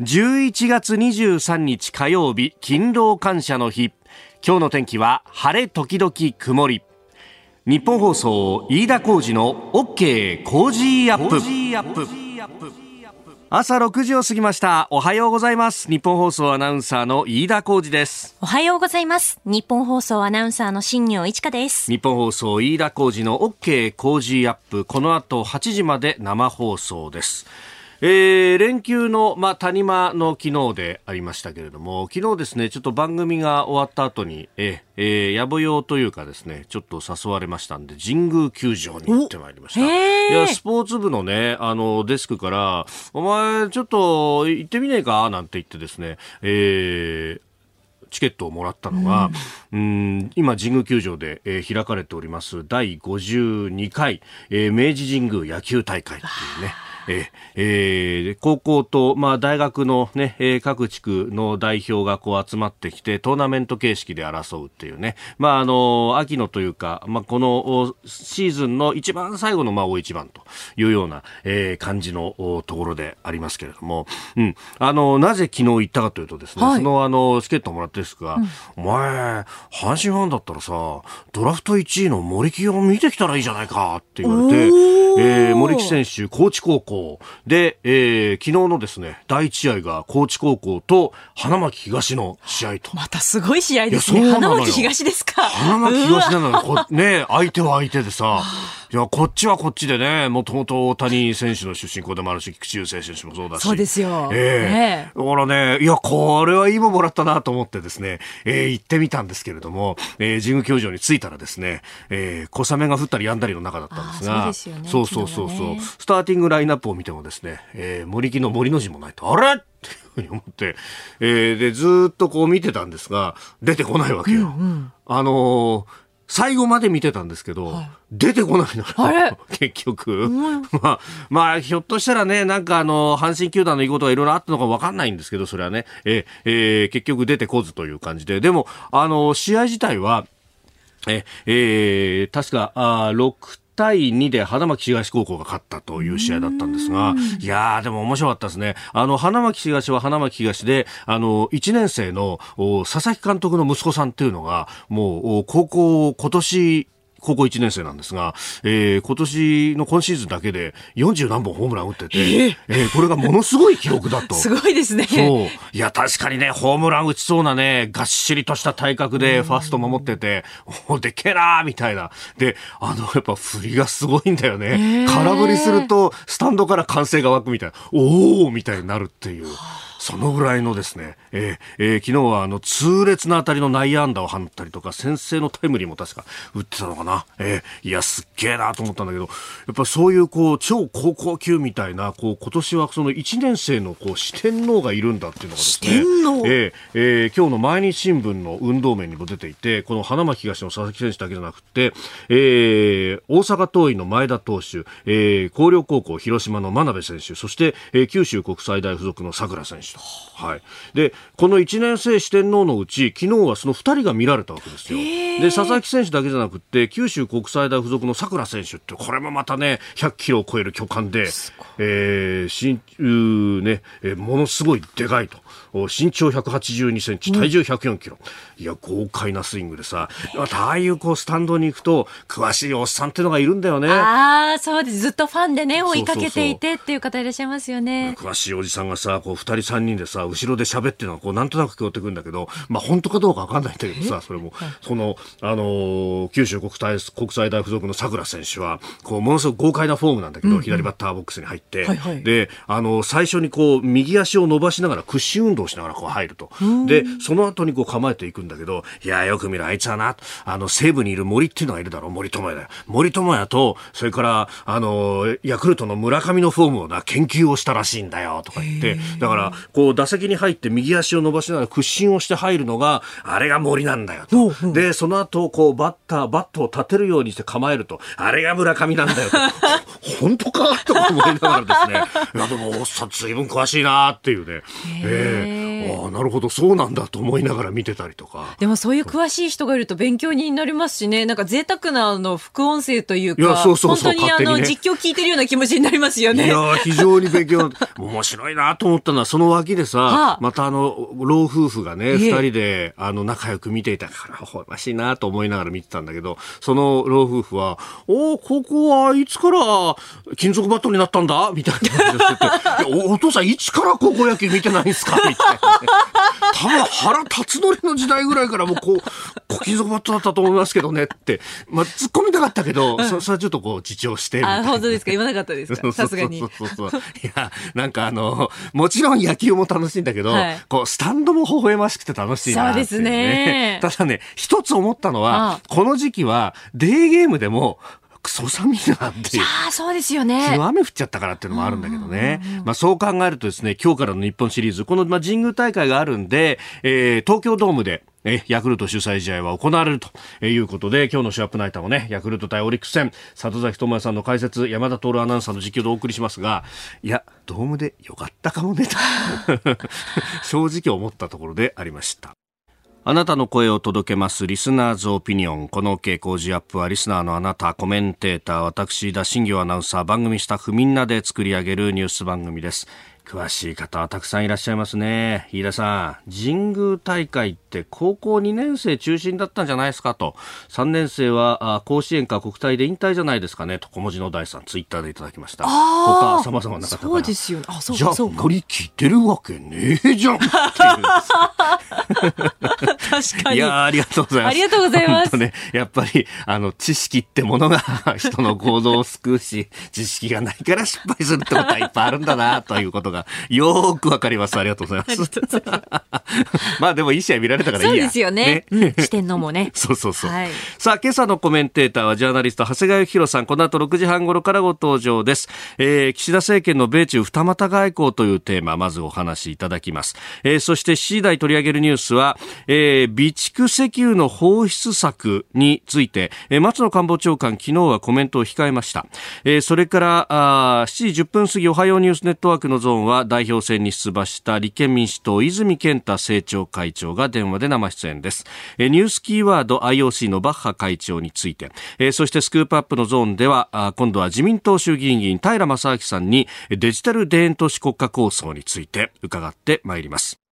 11月23日火曜日勤労感謝の日。今日の天気は晴れ時々曇り。日本放送飯田浩二の OK 工事アップ。朝6時を過ぎました。おはようございます。日本放送アナウンサーの飯田浩二です。おはようございます。日本放送アナウンサーの新業一華です。日本放送飯田浩二の OK 工事アップ。この後8時まで生放送ですえー、連休の、まあ、谷間の昨日でありましたけれども、昨日ですね、ちょっと番組が終わった後に、えー、えー、野暮用というかですね、ちょっと誘われましたんで、神宮球場に行ってまいりました。いや、スポーツ部のね、あの、デスクから、お前、ちょっと行ってみねえか？なんて言ってですね、えー、チケットをもらったのが、うん、ん、今、神宮球場で、えー、開かれております第52回、えー、明治神宮野球大会っていうね。ええー、高校と、まあ、大学のね、えー、各地区の代表がこう集まってきて、トーナメント形式で争うっていうね、まあ、あの、秋のというか、まあ、このシーズンの一番最後の、まあ、大一番というような、えー、感じのところでありますけれども、うん、あの、なぜ昨日行ったかというとですね、はい、その、あの、チケットをもらってですが、うん、お前、阪神ファンだったらさ、ドラフト1位の森木を見てきたらいいじゃないかって言われて、えー、森木選手、高知高校校で、えー、昨日のですね、第一試合が高知高校と花巻東の試合と。またすごい試合ですね。花巻東ですか。花巻東なのよ。ね、相手は相手でさ、いや、こっちはこっちでね、もともと大谷選手の出身校でもあるし、菊池雄星選手もそうだし。そうですよ。ええー、だからね、いや、これはいいももらったなと思ってですね、えー、行ってみたんですけれども、えー、神宮球場に着いたらですね、えー、小雨が降ったり止んだりの中だったんですが、そうね。そうそうそうそう、ね、スターティングラインナップを見てもですね、えー、森木の森の字もないと、あれ？っていうふうに思って、えー、で、ずっとこう見てたんですが、出てこないわけよ。うんうん、あのー最後まで見てたんですけど、はい、出てこないのよ。結局。うん、まあ、まあ、ひょっとしたらね、なんかあの、阪神球団の言うことがいろいろあったのかわかんないんですけど、それはね、ええー、結局出てこずという感じで、でも、あの、試合自体は、え、えー、確か、あ6対2で花巻東高校が勝ったという試合だったんですが、いやー、でも面白かったですね。あの、花巻東は花巻東で、あの、1年生の佐々木監督の息子さんっていうのが、もう、高校、今年、高校1年生なんですが、えー、今年の今シーズンだけで40何本ホームラン打ってて、えー、えー、これがものすごい記録だと。すごいですね。そう。いや、確かにね、ホームラン打ちそうなね、がっしりとした体格でファースト守ってて、おでけえなーみたいな。で、あの、やっぱ振りがすごいんだよね。えー、空振りすると、スタンドから歓声が湧くみたいな、おーみたいになるっていう。そのぐらいのですね、えーえー、昨日はあの痛烈な当たりの内野安打を放ったりとか、先制のタイムリーも確か打ってたのかな。えー、いや、すっげえなと思ったんだけど、やっぱそういうこう、超高校級みたいな、こう、今年はその1年生のこう、四天王がいるんだっていうのがですね、四天王？えー、えー、今日の毎日新聞の運動面にも出ていて、この花巻東の佐々木選手だけじゃなくて、えー、大阪桐蔭の前田投手、えー、広陵高校広島の真鍋選手、そして、えー、九州国際大付属の桜選手と。はい。で、この1年生四天王のうち、昨日はその2人が見られたわけですよ。で、佐々木選手だけじゃなくて、九州国際大付属の桜選手って、これもまたね、100キロを超える巨漢で、えー、身、ね、えー、ものすごいでかいと。身長182センチ、体重104キロ。いや、豪快なスイングでさ、またああいうこうスタンドに行くと、詳しいおっさんっていうのがいるんだよね。ああ、そうです。ずっとファンでね、追いかけていてっていう方いらっしゃいますよね。詳しいおじさんがさ、こう、二人三人でさ、後ろで喋ってるのが、こう、なんとなく聞こえてくるんだけど、まあ、本当かどうかわかんないんだけどさ、それも、その、あのー、九州国際、国際大付属の桜選手は、こう、ものすごく豪快なフォームなんだけど、うんうん、左バッターボックスに入って、はいはい、で、あのー、最初にこう、右足を伸ばしながら、屈伸運動しながらこう入ると。で、その後にこう構えていくんだけど、いや、よく見る、あいつはな、あの、西部にいる森っていうのがいるだろう、森友哉だよ。森友哉と、それから、あの、ヤクルトの村上のフォームをな、研究をしたらしいんだよ、とか言って、だから、こう、打席に入って右足を伸ばしながら屈伸をして入るのが、あれが森なんだよ、と。で、その後、こう、バッター、バットを立てるようにして構えると、あれが村上なんだよ、と。本当か？と思いながらですね、いや、でも、おっさん、随分詳しいなっていうね。ええー。えああなるほど。そうなんだと思いながら見てたりとか。でもそういう詳しい人がいると勉強になりますしね、なんか贅沢なあの副音声というか、いやそうそうそう本当にあの、実況聞いてるような気持ちになりますよね。いやー非常に勉強面白いなと思ったのはその脇でさ、はあまたあの老夫婦がねええ二人であの仲良く見ていたから微笑ましいなと思いながら見てたんだけどその老夫婦は「おおここはいつから金属バットになったんだ?」みたいな感じで おお父さんいつから高校野球見てないんですか?」みたいなね。多分腹立つの時代ぐらいからもうこう、小金属バットだったと思いますけどねって、まあ、突っ込みたかったけど、そそれはちょっとこう、自重してみたいあ、な本当ですか言わなかったですかさすがにそう。そうそうそう。いや、なんかあの、もちろん野球も楽しいんだけど、はい。こう、スタンドも微笑ましくて楽しいなっていそうですね。ただね、一つ思ったのは、ああこの時期は、デーゲームでも、クソ寒いなっていう。ああ、そうですよね昨日。雨降っちゃったからっていうのもあるんだけどね。まあそう考えるとですね、今日からの日本シリーズ、このまあ神宮大会があるんで、えー東京ドームで、えヤクルト主催試合は行われるということで、今日のショーアップナイターもね、ヤクルト対オリックス戦、里崎智也さんの解説、山田徹アナウンサーの実況でお送りしますが、いや、ドームでよかったかもね、と 正直思ったところでありました。あなたの声を届けますリスナーズオピニオン。この傾向時アップはリスナーのあなた、コメンテーター、私、田新行アナウンサー、番組スタッフみんなで作り上げるニュース番組です。詳しい方はたくさんいらっしゃいますね。飯田さん、神宮大会って高校2年生中心だったんじゃないですかと。3年生はあ甲子園か国体で引退じゃないですかねと小文字の第三ツイッターでいただきました。他様々な方から。そうですよね。あ、そうじゃあ、か、そうか乗。り切ってるわけねえじゃん。確かに。いやーありがとうございます。ありがとうございますね、やっぱり、あの、知識ってものが 人の行動を救うし、知識がないから失敗するってことはいっぱいあるんだな、ということが、よーくわかります。ありがとうございます。まあでもいい試合見られたからいいや。そうですよね。うん、四天王もね。そうそうそう。はいさあ、今朝のコメンテーターはジャーナリスト、長谷川幸宏さん。この後6時半頃からご登場です。えー、岸田政権の米中二股外交というテーマ、まずお話しいただきます。えー、そして7時台取り上げるニュースは、えー、備蓄石油の放出策について、えー、松野官房長官、昨日はコメントを控えました。えー、それから、あー7時10分過ぎ、おはようニュースネットワークのゾーンは、代表選に出馬した立憲民主党、泉健太政調会長が電話で生出演です。ニュースキーワード IOC のバッハ会長について、そしてスクープアップのゾーンでは、今度は自民党衆議院議員平正明さんにデジタル田園都市国家構想について伺ってまいります。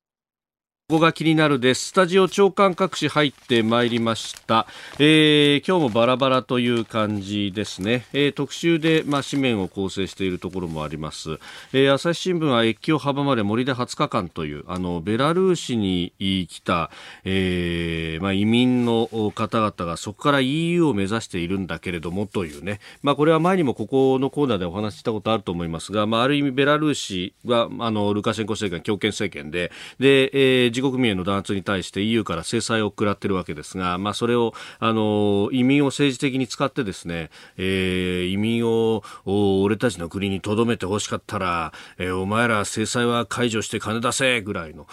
ここが気になるです。スタジオ長官各紙入ってまいりました。えー今日もバラバラという感じですね。えー特集で、まあ、紙面を構成しているところもあります。えー朝日新聞は越境阻まれ森で20日間という、あの、ベラルーシに来た、えーまあ、移民の方々がそこから EU を目指しているんだけれどもというね。まあ、これは前にもここのコーナーでお話ししたことあると思いますが、まあ、ある意味ベラルーシは、あの、ルカシェンコ政権、強権政権で、で、えー自国民への弾圧に対して EU から制裁を食らっているわけですが、まあ、それを、あの、移民を政治的に使ってですね、えー移民を、俺たちの国に留めて欲しかったら、えーお前ら制裁は解除して金出せぐらいの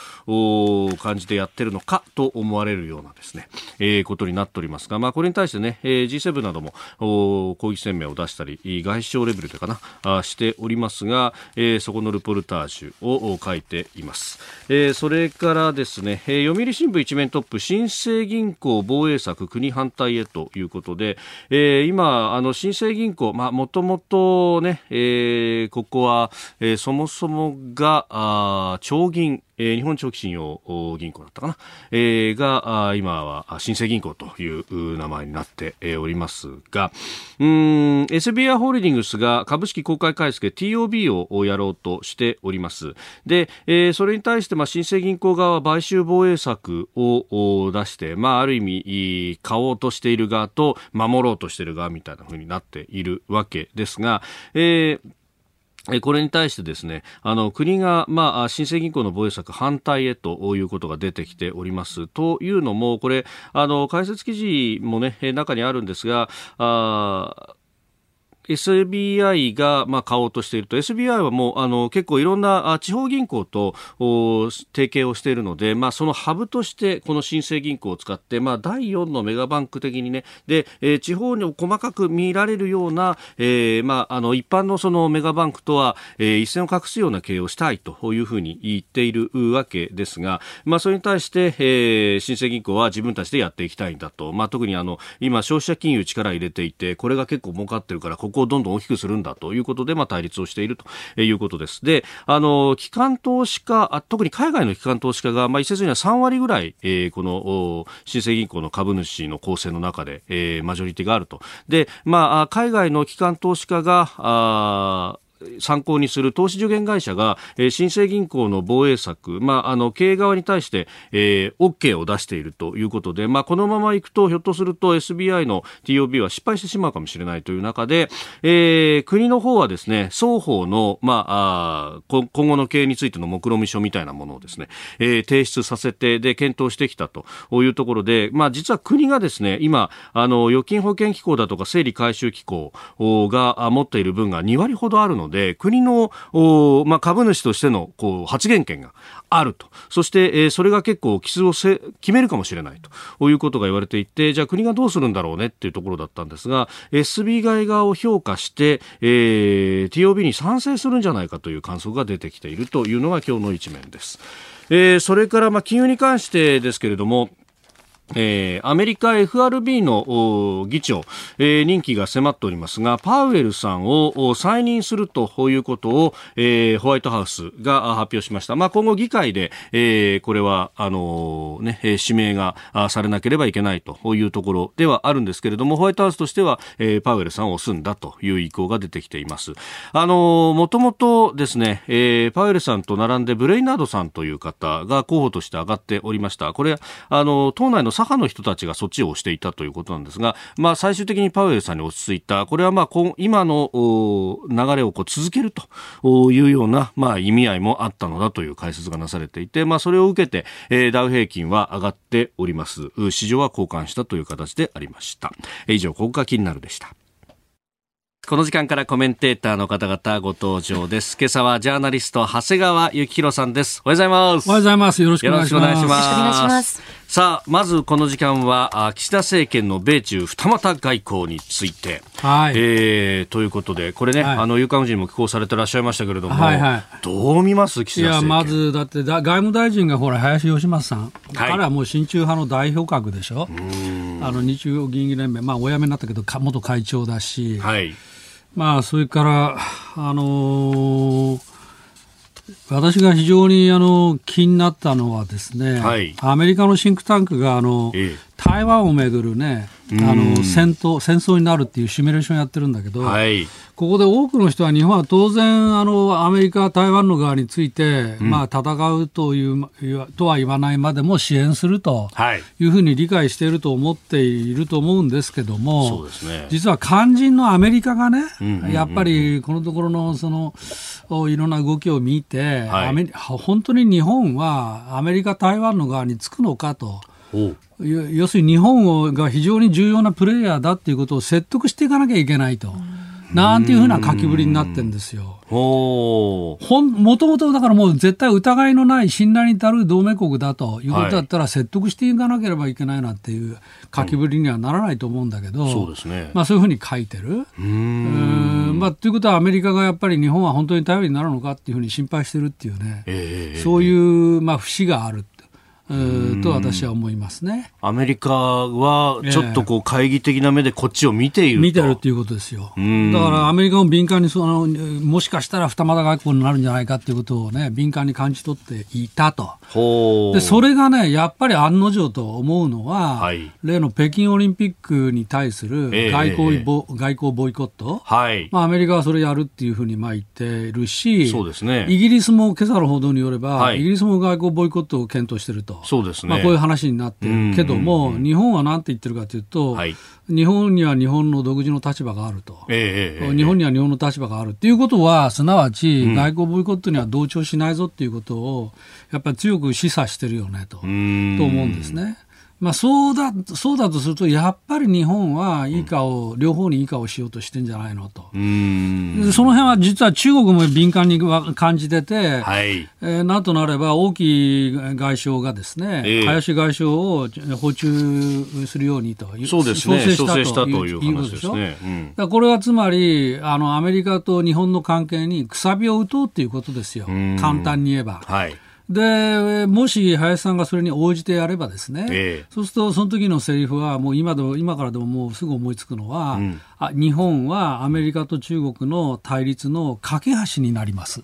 感じでやってるのかと思われるようなですね、えーことになっておりますが、まあ、これに対してね、えー G7 なども抗議声明を出したり、外相レベルでかな、あしておりますが、えーそこのルポルタージュを書いています。えーそれからですね、えー読売新聞一面トップ、新生銀行防衛策国反対へということで、えー今、あの、新生銀行、まあ、もともとね、えーここは、えーそもそもが、あ長銀、えー日本長期信用銀行だったかな、えーが、今は新生銀行という名前になっておりますが、うーん、SBI ホールディングスが株式公開買い付け TOB をやろうとしております。で、えーそれに対して、まあ、新生銀行側は買収防衛策を出して、まあ、ある意味、買おうとしている側と守ろうとしている側みたいな風になっているわけですが、えーこれに対してですね、あの、国が、まあ、新生銀行の防衛策反対へということが出てきております。というのも、これ、あの、解説記事もね、中にあるんですが、あ SBI がまあ買おうとしていると。SBI はもうあの結構いろんな地方銀行と提携をしているので、まあ、そのハブとしてこの新生銀行を使って、まあ、第4のメガバンク的にね。で、えー、地方に細かく見られるような、えーまあ、あの一般のそのメガバンクとは、えー、一線を画すような経営をしたいというふうに言っているわけですが、まあ、それに対して、えー、新生銀行は自分たちでやっていきたいんだと、まあ、特にあの今消費者金融力入れていてこれが結構儲かってるからここをどんどん大きくするんだということで、まあ、対立をしているということです。で、あの、機関投資家、特に海外の機関投資家が、まあ、一説には3割ぐらい、えー、この、新生銀行の株主の構成の中で、えー、マジョリティがあると。で、まあ、海外の機関投資家が、あ参考にする投資助言会社が、えー、新生銀行の防衛策、まあ、あの経営側に対して、えー、OK を出しているということで、まあ、このままいくとひょっとすると SBI の TOB は失敗してしまうかもしれないという中で、えー、国の方はですね双方の、まあ、あ今後の経営についての目論見書みたいなものをですね、えー、提出させてで検討してきたというところで、まあ、実は国がですね今あの預金保険機構だとか整理回収機構が持っている分が2割ほどあるのでで国の、まあ、株主としてのこう発言権があるとそして、えー、それが結構基数をせ決めるかもしれないということが言われていてじゃあ国がどうするんだろうねっていうところだったんですが SB 外側を評価して、えー、TOB に賛成するんじゃないかという観測が出てきているというのが今日の一面です。えー、それからまあ金融に関してですけれどもえー、アメリカ FRB の議長、えー、任期が迫っておりますがパウエルさんを再任するということを、えー、ホワイトハウスが発表しました、まあ、今後議会で、えー、これはあのー、ね、指名がされなければいけないというところではあるんですけれどもホワイトハウスとしては、えー、パウエルさんを押すんだという意向が出てきています。あのー、もともとですね、えー、パウエルさんと並んでブレイナードさんという方が候補として上がっておりました。これあの党内の左派の人たちがそっちを押していたということなんですが、まあ、最終的にパウエルさんに落ち着いた、これはまあ今の流れをこう続けるというような、まあ、意味合いもあったのだという解説がなされていて、まあ、それを受けて、えー、ダウ平均は上がっております。市場は交換したという形でありました。以上、ここが気になるでした。この時間からコメンテーターの方々ご登場です。今朝はジャーナリスト、長谷川幸宏さんです。おはようございます。おはようございます。よろしくお願いします。よろしくお願いします。さあ、まずこの時間は、岸田政権の米中二股外交について。はい。えー、ということで、これね、はい、あの、有刊人も寄稿されてらっしゃいましたけれども、はいはい、どう見ます？岸田いや、まず、だって外務大臣がほら、林芳正さん。はい、彼はもう親中派の代表格でしょ？あの、日中議員連盟、まあ、お辞めになったけど、元会長だし。はい。まあ、それから、あのー、私が非常にあの気になったのはですね、はい、アメリカのシンクタンクがあの、ええ、台湾をめぐるね、あの戦闘戦争になるっていうシミュレーションやってるんだけど、はい、ここで多くの人は日本は当然あのアメリカ、台湾の側について、うん、まあ、戦うというとは言わないまでも支援するとい。うふうに理解していると思っていると思うんですけども、ね、実は肝心のアメリカがね、うんうんうん、やっぱりこのところのそのいろんな動きを見て、はい、本当に日本はアメリカ、台湾の側につくのかと。要するに日本が非常に重要なプレーヤーだっていうことを説得していかなきゃいけないと。なんていうふうな書きぶりになってるんですよ。ほもともとだからもう絶対疑いのない信頼に足る同盟国だということだったら説得していかなければいけないなっていう書きぶりにはならないと思うんだけど、うん、そうですね。まあそういうふうに書いてる。うん。まあということはアメリカがやっぱり日本は本当に頼りになるのかっていうふうに心配してるっていうね、えー、そういうまあ節がある。と私は思いますねアメリカはちょっとこう懐疑的な目でこっちを見ている見てるっていうことですよ、だからアメリカも敏感にそのもしかしたら二股外交になるんじゃないかっていうことをね敏感に感じ取っていたと。でそれがねやっぱり案の定と思うのは、はい、例の北京オリンピックに対する外交,、えー、外交ボイコット、はい。まあ、アメリカはそれやるっていうふうにまあ言ってるしそうです、ね、イギリスも今朝の報道によれば、はい、イギリスも外交ボイコットを検討してると。そうですね。まあ、こういう話になってるけども、日本はなんて言ってるかというと、はい、日本には日本の独自の立場があると、えー、日本には日本の立場があるっていうことは、すなわち外交ボイコットには同調しないぞっていうことを、やっぱり強く示唆してるよねと。と思うんですね。まあ、そうだ、そうだとすると、やっぱり日本はいい顔、うん、両方にいい顔しようとしてんじゃないのと。その辺は実は中国も敏感に感じてて、はい、えー、なんとなれば王毅外相がですね、えー、林外相を訪中するようにと、そうですね、したとしたという話ですね。うん、これはつまりあの、アメリカと日本の関係にくさびを打とうということですよ、簡単に言えば。はいで、もし林さんがそれに応じてやればですね、えそうするとその時のセリフは、もう今でも、今からでももうすぐ思いつくのは、うん、あ日本はアメリカと中国の対立の架け橋になります。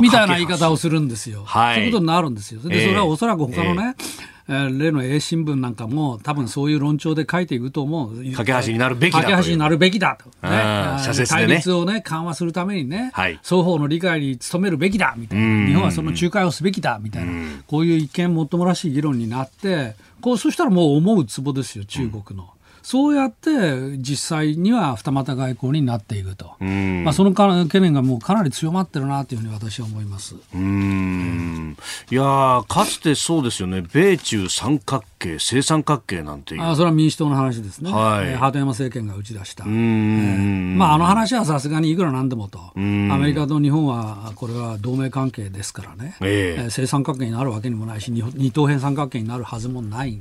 みたいな言い方をするんですよ。はい、そういうことになるんですよ。で、それはおそらく他のね、え例の A 新聞なんかも多分そういう論調で書いていくと思う。架け橋になるべきだ架け橋になるべきだと。ね、対立をね、緩和するためにね、はい、双方の理解に努めるべきだみたいな。日本はその仲介をすべきだみたいな。こういう一見もっともらしい議論になって、こう、そしたらもう思うツボですよ、中国の。そうやって実際には二股外交になっていくと、まあ、その懸念がもうかなり強まってるなというふうに私は思います。うん。いやかつてそうですよね、米中三角形、正三角形なんていう。あそれは民主党の話ですね、はい、えー、鳩山政権が打ち出した、えー。まあ、あの話はさすがにいくらなんでもと、アメリカと日本はこれは同盟関係ですからね、えー、正三角形になるわけにもないし、二等辺三角形になるはずもない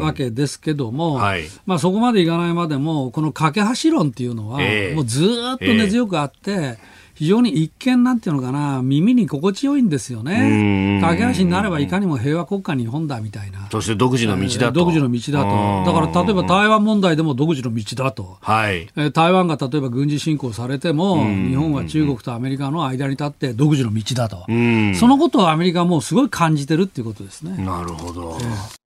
わけですけども、はい、まあ、そこまでいかないまでも、この架け橋論っていうのは、もうずっと根強くあって、非常に一見なんていうのかな、耳に心地よいんですよね。架け橋になればいかにも平和国家日本だみたいな。そして独自の道だと。独自の道だと。だから例えば台湾問題でも独自の道だと。はい。台湾が例えば軍事侵攻されても、日本は中国とアメリカの間に立って独自の道だと。そのことをアメリカはもうすごい感じてるっていうことですね。なるほど。えー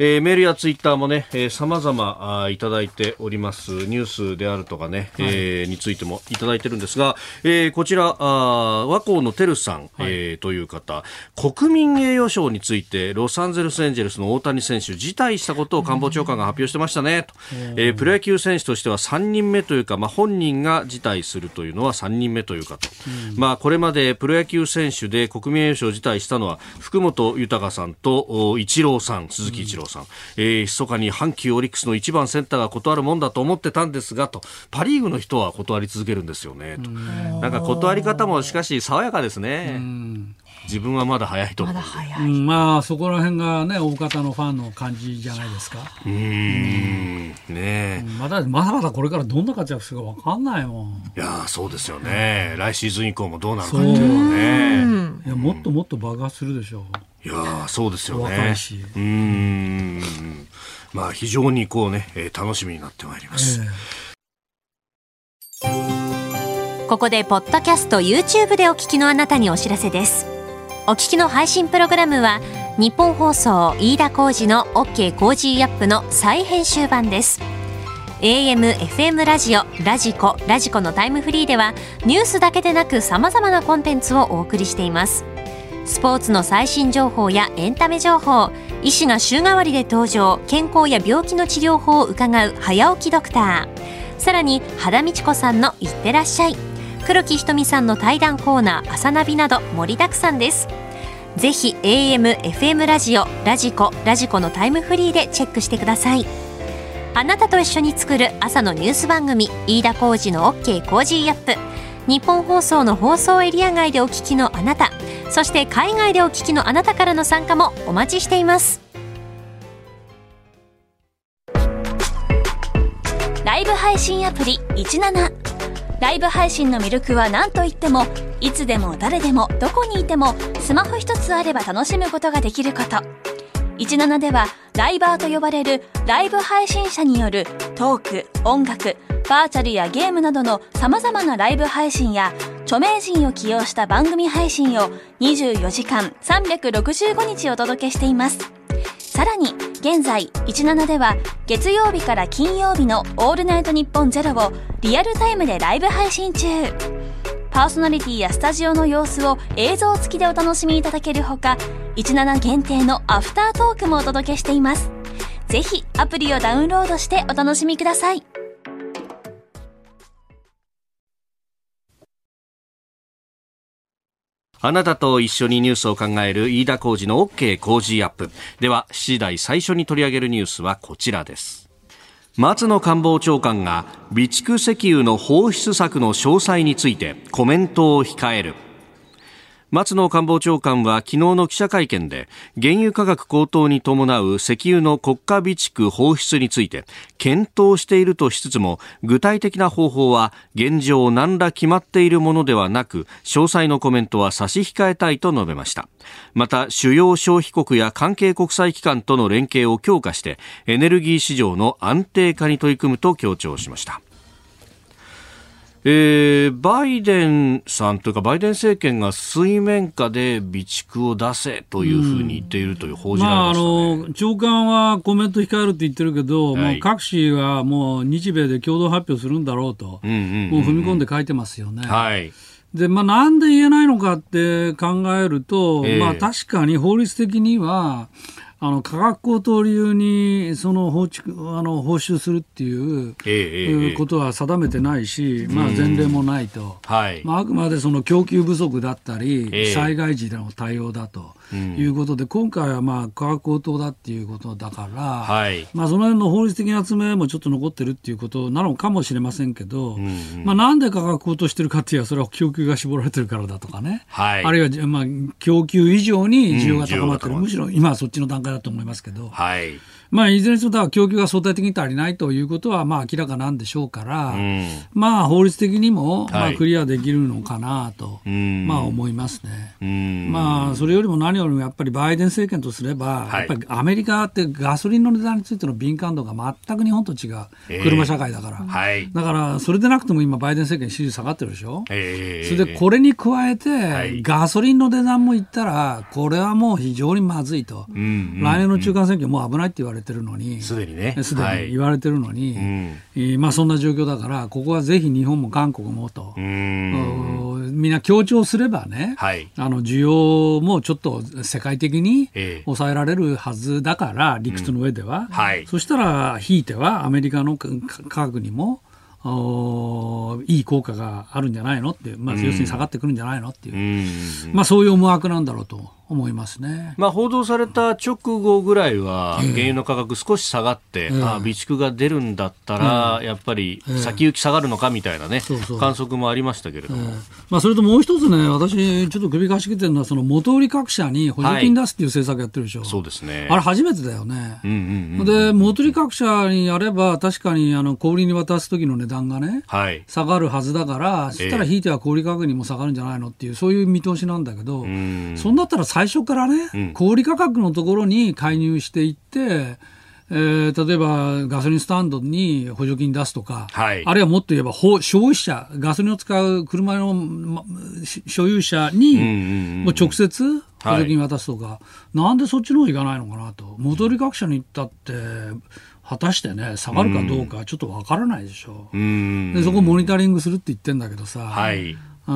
えー、メールやツイッターもね、えー、様々いただいております。ニュースであるとかね、はい、えー、についてもいただいてるんですが、えー、こちら、あ和光のてるさん、はい、えー、という方、国民栄誉賞についてロサンゼルスエンジェルスの大谷選手辞退したことを官房長官が発表してましたね、と、えー、プロ野球選手としては3人目というか、まあ、本人が辞退するというのは3人目というかと、まあ、これまでプロ野球選手で国民栄誉賞を辞退したのは福本豊さんとイチローさん、鈴木一郎郎さん、えー、密かに阪急オリックスの一番センターが断るもんだと思ってたんですがとパ・リーグの人は断り続けるんですよねとなんか断り方もしかし爽やかですね。自分はまだ早いと思う。まだ早い。うん、まあそこら辺がね大方のファンの感じじゃないですか。うん。ねまだまだまだこれからどんな活躍するかわかんないもん。いやそうですよね。来シーズン以降もどうなるかっていうのね。いやもっともっと爆発するでしょう。いやそうですよね。うん。まあ非常にこうね、えー、楽しみになってまいります。えー、ここでポッドキャスト YouTube でお聞きのあなたにお知らせです。お聞きの配信プログラムは日本放送飯田浩司の OK コージーアップの再編集版です。AM、FM ラジオ、 radiko、radiko のタイムフリーではニュースだけでなく様々なコンテンツをお送りしています。スポーツの最新情報やエンタメ情報医師が週替わりで登場健康や病気の治療法を伺う早起きドクター。さらに羽田美智子さんのいってらっしゃい。黒木ひとみさんの対談コーナー朝ナビなど盛りだくさんです。ぜひ AM、FM ラジオ、 radiko、radiko のタイムフリーでチェックしてください。あなたと一緒に作る朝のニュース番組飯田浩二の OK コージーアップ。日本放送の放送エリア外でお聞きのあなたそして海外でお聞きのあなたからの参加もお待ちしています。ライブ配信アプリ17ライブ配信の魅力は何といってもいつでも誰でもどこにいてもスマホ一つあれば楽しむことができること。17ではライバーと呼ばれるライブ配信者によるトーク音楽バーチャルやゲームなどの様々なライブ配信や著名人を起用した番組配信を24時間365日お届けしています。さらに、現在、17では月曜日から金曜日のオールナイトニッポンゼロをリアルタイムでライブ配信中。パーソナリティやスタジオの様子を映像付きでお楽しみいただけるほか、17限定のアフタートークもお届けしています。ぜひアプリをダウンロードしてお楽しみください。あなたと一緒にニュースを考える飯田浩二の OK 工事アップ。では7時台最初に取り上げるニュースはこちらです。松野官房長官が備蓄石油の放出策の詳細についてコメントを控える。松野官房長官は昨日の記者会見で原油価格高騰に伴う石油の国家備蓄放出について検討しているとしつつも具体的な方法は現状何ら決まっているものではなく詳細のコメントは差し控えたいと述べました。また主要消費国や関係国際機関との連携を強化してエネルギー市場の安定化に取り組むと強調しました。えー、バイデンさんというか、バイデン政権が水面下で備蓄を出せというふうに言っているという報じられました、ね。まあ、あの長官はコメント控えるって言ってるけど、はい、もう各紙はもう日米で共同発表するんだろうと、うんうんうんうん、もう踏み込んで書いてますよね。はい。で、まあ、なんで言えないのかって考えると、えー、まあ、確かに法律的には、あの価格高騰理由にその放あの報酬するっていう、ええことは定めてないし、まあ、前例もないと、はい。まあ、あくまでその供給不足だったり、え災害時での対応だと。いうことで、今回はまあ価格高騰だっていうことだから、はい、まあ、その辺の法律的な詰めもちょっと残ってるっていうことなのかもしれませんけど、うんうん、まあ、なんで価格高騰してるかっていうと、それは供給が絞られてるからだとかね、はい、あるいはまあ供給以上に需要が高まってる、うん、むしろ今はそっちの段階だと思いますけど。はいまあ、いずれにせよ供給が相対的に足りないということはまあ明らかなんでしょうから、うん、まあ、法律的にもまあクリアできるのかなと、はい、まあ、思いますね、うん、まあ、それよりも何よりもやっぱりバイデン政権とすれば、はい、やっぱりアメリカってガソリンの値段についての敏感度が全く日本と違う、車社会だから、はい、だからそれでなくても今、バイデン政権支持下がってるでしょ、えー、それでこれに加えて、ガソリンの値段もいったら、これはもう非常にまずいと、うんうんうん、来年の中間選挙、もう危ないって言われてるのに、すでにね、すでに言われてるのに、はい、えー、まあ、そんな状況だから、ここはぜひ日本も韓国もと、みんな強調すればね、はい、あの需要もちょっと世界的に抑えられるはずだから、理屈の上では、うん。はい、そしたら、ひいてはアメリカの価格にも、いい効果があるんじゃないのって、まあ、要するに下がってくるんじゃないのっていう、まあ、そういう思惑なんだろうと思いますね、まあ、報道された直後ぐらいは、原油の価格少し下がって、えー、あ備蓄が出るんだったら、やっぱり先行き下がるのかみたいなね、観測もありましたけれども、えー、まあ、それともう一つね、私、ちょっと首かしげてるのは、その元売り各社に補助金出すっていう政策やってるでしょ、はい、そうですね。あれ、初めてだよね。うんうんうん、で、元売り各社にやれば、確かにあの小売りに渡す時の値段がね、はい、下がるはずだから、そしたらひいては小売り価格にも下がるんじゃないのっていう、そういう見通しなんだけど、そんだったら最初からね、うん、小売価格のところに介入していって、えー、例えばガソリンスタンドに補助金出すとか、はい、あるいはもっと言えば消費者、ガソリンを使う車の、ま、所有者にもう直接補助金渡すとか、はい、なんでそっちの方行かないのかなと、戻り各社に行ったって、果たしてね、下がるかどうかちょっとわからないでしょ、うん、でそこモニタリングするって言ってんだけどさ、はいう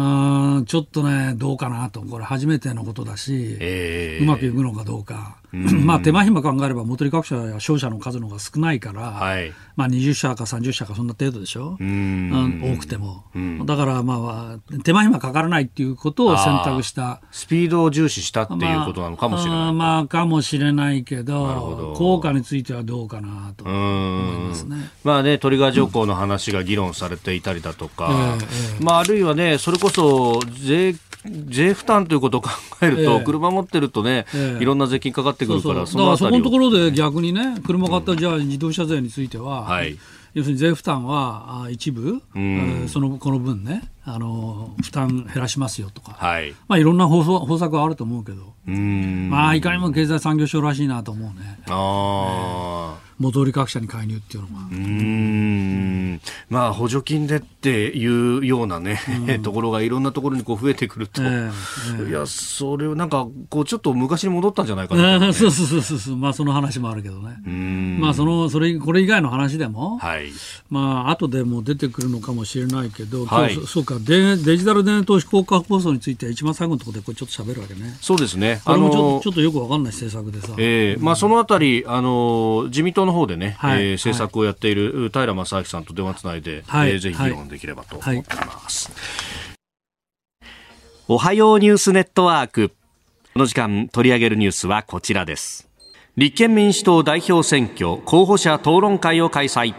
んちょっとね、どうかなと、これ、初めてのことだし、えー、うまくいくのかどうか、まあ手間暇考えれば、元利各社や商社の数の方が少ないから、はい、まあ、20社か30社か、そんな程度でしょ、うん。多くても、だからまあ、手間暇かからないっていうことを選択した。スピードを重視したっていうことなのかもしれない、まあ、まあ、かもしれないけど、ど。効果についてはどうかなと。思いますね。まあね、トリガー条項の話が議論されていたりだとか、えー、まあ、あるいはね、それこそ税税負担ということを考えると、え車持ってるとね、えいろんな税金かかってくるから、そだからそこのところで逆にね、車買ったじゃあ自動車税については、はい、要するに税負担は一部、うん、そのこの分ねあの、負担減らしますよとか、はい。まあ、いろんな方方策はあると思うけど、うん。まあ、いかにも経済産業省らしいなと思うね。あー戻り各社に介入っていうのは。うん。まあ、補助金でっていうようなね、うん、ところがいろんなところにこう増えてくると、えーえー、いや、それをなんか、こう、ちょっと昔に戻ったんじゃないかな、ね、そうそうそうそう、まあ、その話もあるけどね。まあ、その、それ、これ以外の話でも、はい、まあ、後でも出てくるのかもしれないけど、はい、そうか。デ、デジタル電投資効果放送については一番最後のところでこれちょっと喋るわけね。そうですね。あのちょちょっとよくわかんない政策でさ。ええ。ー、まあ、そのあたり、あの、自民党の方でね、はい、えー、政策をやっている平正明さんと電話つないで、はい、えー、ぜひ議論できればと思っています。おはようニュースネットワーク。この時間取り上げるニュースはこちらです。立憲民主党代表選挙候補者討論会を開催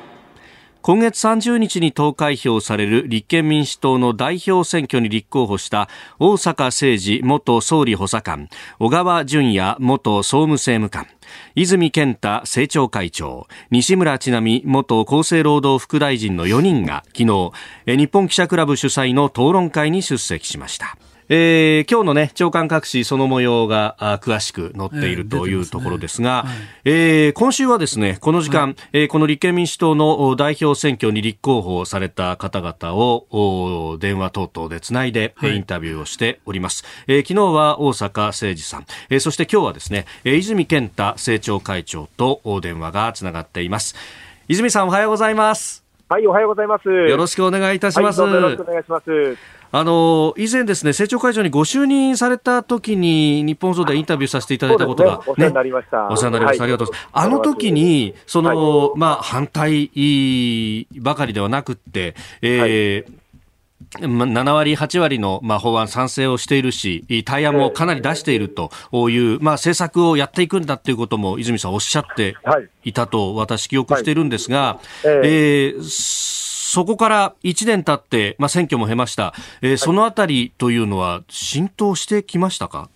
今月30日に投開票される立憲民主党の代表選挙に立候補した大阪誠二元総理補佐官小川淳也元総務政務官泉健太政調会長西村智奈美元厚生労働副大臣の4人が昨日日本記者クラブ主催の討論会に出席しました。えー、今日のね、長官各紙、その模様が詳しく載っているというところですが、えー、ねはい、えー、今週はですね、この時間、はい、えー、この立憲民主党の代表選挙に立候補された方々を電話等々でつないで、はい、インタビューをしております。えー、昨日は大阪誠二さん、えー、そして今日はですね、泉健太政調会長と電話がつながっています。泉さんおはようございます。はい、おはようございます。よろしくお願いいたします。よろしくお願いします。あの以前ですね政調会長にご就任された時に日本総でインタビューさせていただいたことが、ね、お世話になりました。お世話になりました。ありがとうございます。あの時にその、まあ反対ばかりではなくて、えー7割、8割の、まあ、法案賛成をしているし、対案もかなり出しているという、まあ、政策をやっていくんだということも泉さんおっしゃっていたと私記憶しているんですが、はい、えーそこから1年経って、まあ、選挙も経ました、えー、そのあたりというのは、浸透してきましたか？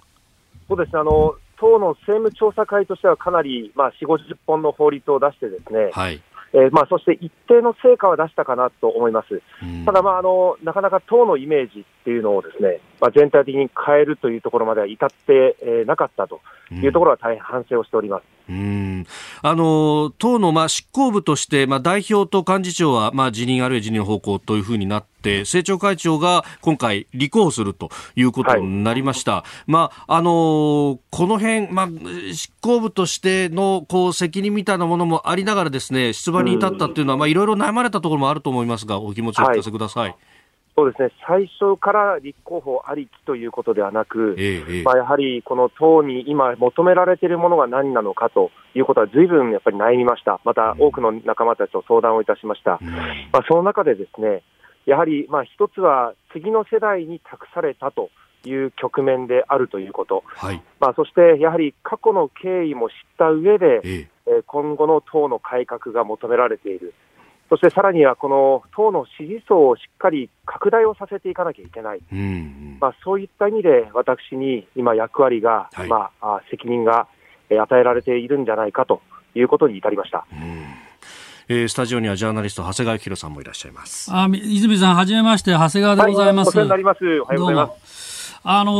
そうですね。あの党の政務調査会としては、かなり、まあ、4、50本の法律を出してですね、はいえーまあ、そして一定の成果は出したかなと思います。ただ、まあ、あの、なかなか党のイメージっていうのをですね、まあ、全体的に変えるというところまでは至って、えー、なかったというところは大変反省をしております。うんあの党のまあ執行部として、まあ、代表と幹事長はまあ辞任あるいは辞任の方向というふうになって、政調会長が今回、立候補するということになりました。はい、まああのこの辺、まあ、執行部としてのこう責任みたいなものもありながらですね出馬に至ったというのは、まあ、いろいろ悩まれたところもあると思いますが、お気持ちをお聞かせください。はいそうですね、最初から立候補ありきということではなく、ええ、まあ、やはりこの党に今求められているものが何なのかということは、ずいぶんやっぱり悩みました、また多くの仲間たちと相談をいたしました、うん、まあ、その中でですね、やはりまあ一つは次の世代に託されたという局面であるということ、はい、まあ、そしてやはり過去の経緯も知った上で、ええ、今後の党の改革が求められている。そしてさらにはこの党の支持層をしっかり拡大をさせていかなきゃいけない、うんうん、まあ、そういった意味で私に今、役割が、はい、まあ、責任が与えられているんじゃないかということに至りました。うん。えー、スタジオにはジャーナリスト長谷川博さんもいらっしゃいます。あ泉さんはじめまして長谷川でございます、はい、お世話になります。おはようございます。あの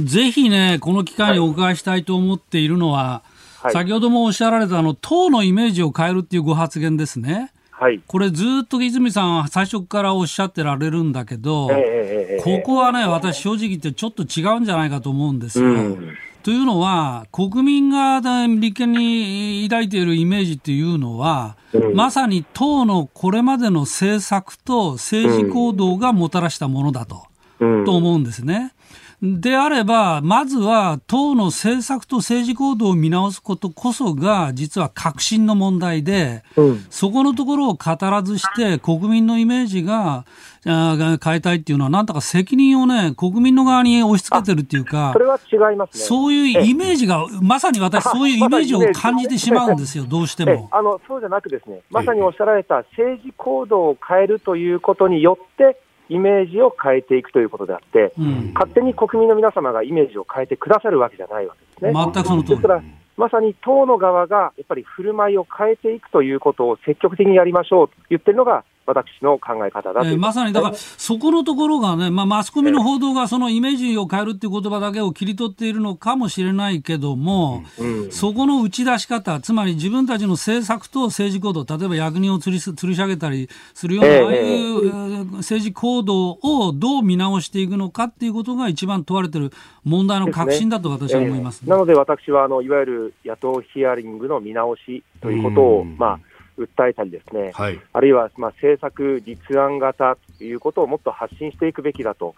ー、ぜひねこの機会にお伺いしたいと思っているのは、はい、先ほどもおっしゃられたあの党のイメージを変えるっていうご発言ですねはい、これずっと泉さんは最初からおっしゃってられるんだけど、えー、ここはね、私正直言ってちょっと違うんじゃないかと思うんですよ。うん、というのは、国民が立憲に抱いているイメージっていうのは、うん、まさに党のこれまでの政策と政治行動がもたらしたものだと、うん、と思うんですね。であれば、まずは党の政策と政治行動を見直すことこそが、実は革新の問題で、うん、そこのところを語らずして、国民のイメージが変えたいっていうのは、なんとか責任をね、国民の側に押し付けてるっていうか、それは違います、ね、そういうイメージが、まさに私、そういうイメージを感じてしまうんですよ、どうしても。あのそうじゃなくですね、まさにおっしゃられた政治行動を変えるということによって、イメージを変えていくということであって、うん、勝手に国民の皆様がイメージを変えてくださるわけじゃないわけですね。全くその通り。ですからまさに党の側がやっぱり振る舞いを変えていくということを積極的にやりましょうと言ってるのが、私の考え方だと、えー、まさにだから、そこのところがね、まあ、マスコミの報道がそのイメージを変えるっていう言葉だけを切り取っているのかもしれないけども、うん、そこの打ち出し方、つまり自分たちの政策と政治行動、例えば役人を吊り吊り下げたりするような、ああいう政治行動をどう見直していくのかっていうことが一番問われている問題の核心だと私は思います、ね。えー、なので私はあのいわゆる野党ヒアリングの見直しということを、まあ、訴えたりですね、はい、あるいはまあ政策立案型ということをもっと発信していくべきだと、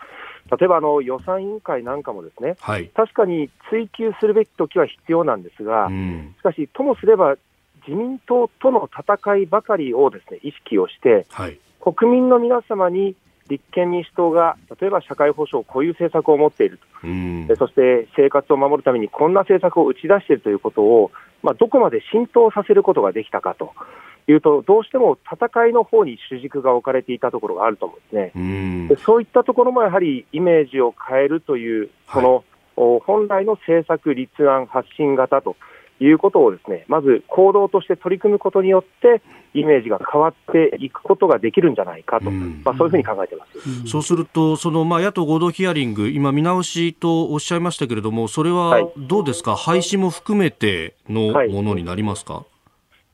例えばあの予算委員会なんかもですね、はい、確かに追及するべきときは必要なんですが、うん、しかし、ともすれば自民党との戦いばかりをですね意識をして、はい、国民の皆様に立憲民主党が例えば社会保障、こういう政策を持っていると、うん、そして生活を守るためにこんな政策を打ち出しているということを、まあ、どこまで浸透させることができたかというと、どうしても戦いの方に主軸が置かれていたところがあると思うんですね。うん。でそういったところもやはりイメージを変えるという、この、はい本来の政策立案発信型ということをですね、まず行動として取り組むことによって、イメージが変わっていくことができるんじゃないかと、うん、まあ、そういうふうに考えてます、うん、そうすると、そのまあ野党合同ヒアリング、今、見直しとおっしゃいましたけれども、それはどうですか、はい、廃止も含めてのものになりますか、はい、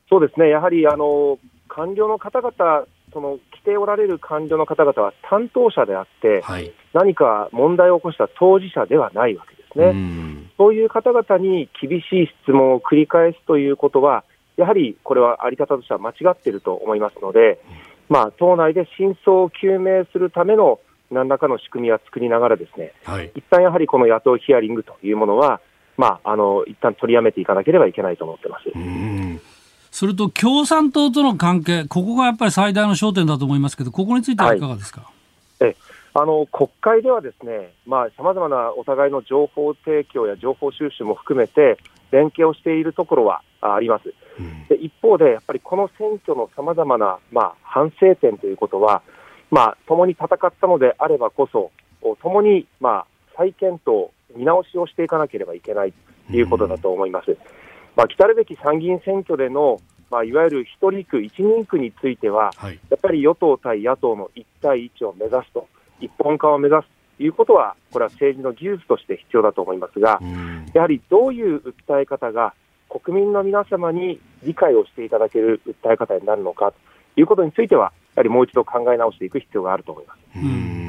そうですね、やはりあの官僚の方々、その来ておられる官僚の方々は担当者であって、はい、何か問題を起こした当事者ではないわけですね。そういう方々に厳しい質問を繰り返すということは、やはりこれはあり方としては間違っていると思いますので、まあ、党内で真相を究明するための何らかの仕組みは作りながら、ですね、はい、一旦やはりこの野党ヒアリングというものは、まあ、あの一旦取りやめていかなければいけないと思ってます。それと共産党との関係、ここがやっぱり最大の焦点だと思いますけど、ここについてはいかがですか？はい、えあの国会ではですね、さまざ、まなお互いの情報提供や情報収集も含めて、連携をしているところはあります。で一方で、やっぱりこの選挙のさまざまな、まあ、反省点ということは、まあ、共に戦ったのであればこそ、共に、まあ、再検討、見直しをしていかなければいけないということだと思います。まあ、来たるべき参議院選挙での、まあ、いわゆる一人区、一人区については、はい、やっぱり与党対野党の一対一を目指すと、一本化を目指すということは、これは政治の技術として必要だと思いますが、やはりどういう訴え方が国民の皆様に理解をしていただける訴え方になるのかということについては、やはりもう一度考え直していく必要があると思います。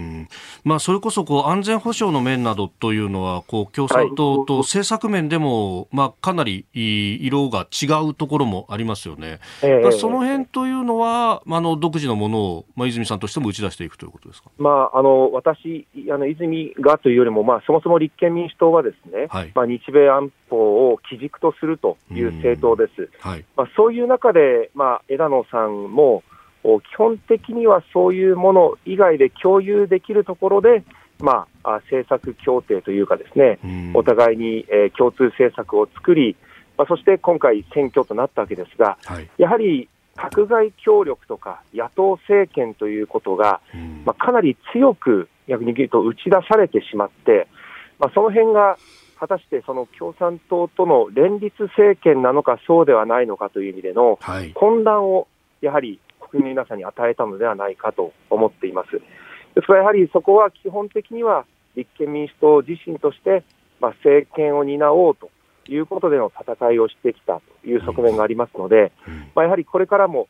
まあ、それこそこう安全保障の面などというのはこう共産党と政策面でも、まあ、かなり色が違うところもありますよね。えー、その辺というのは、あの独自のものを、まあ、泉さんとしても打ち出していくということですか、まあ、あの私あの、泉がというよりも、まあ、そもそも立憲民主党はですね、はい、まあ、日米安保を基軸とするという政党です。はい、まあ、そういう中で、まあ、枝野さんも基本的にはそういうもの以外で共有できるところで、まあ、政策協定というかですね、お互いに、えー、共通政策を作り、まあ、そして今回選挙となったわけですが、はい、やはり閣外協力とか野党政権ということが、まあ、かなり強く逆に言うと打ち出されてしまって、まあ、その辺が果たしてその共産党との連立政権なのかそうではないのかという意味での混乱をやはり国の皆さんに与えたのではないかと思っています。ですからやはりそこは基本的には立憲民主党自身として、まあ、政権を担おうということでの戦いをしてきたという側面がありますので、まあ、やはりこれからも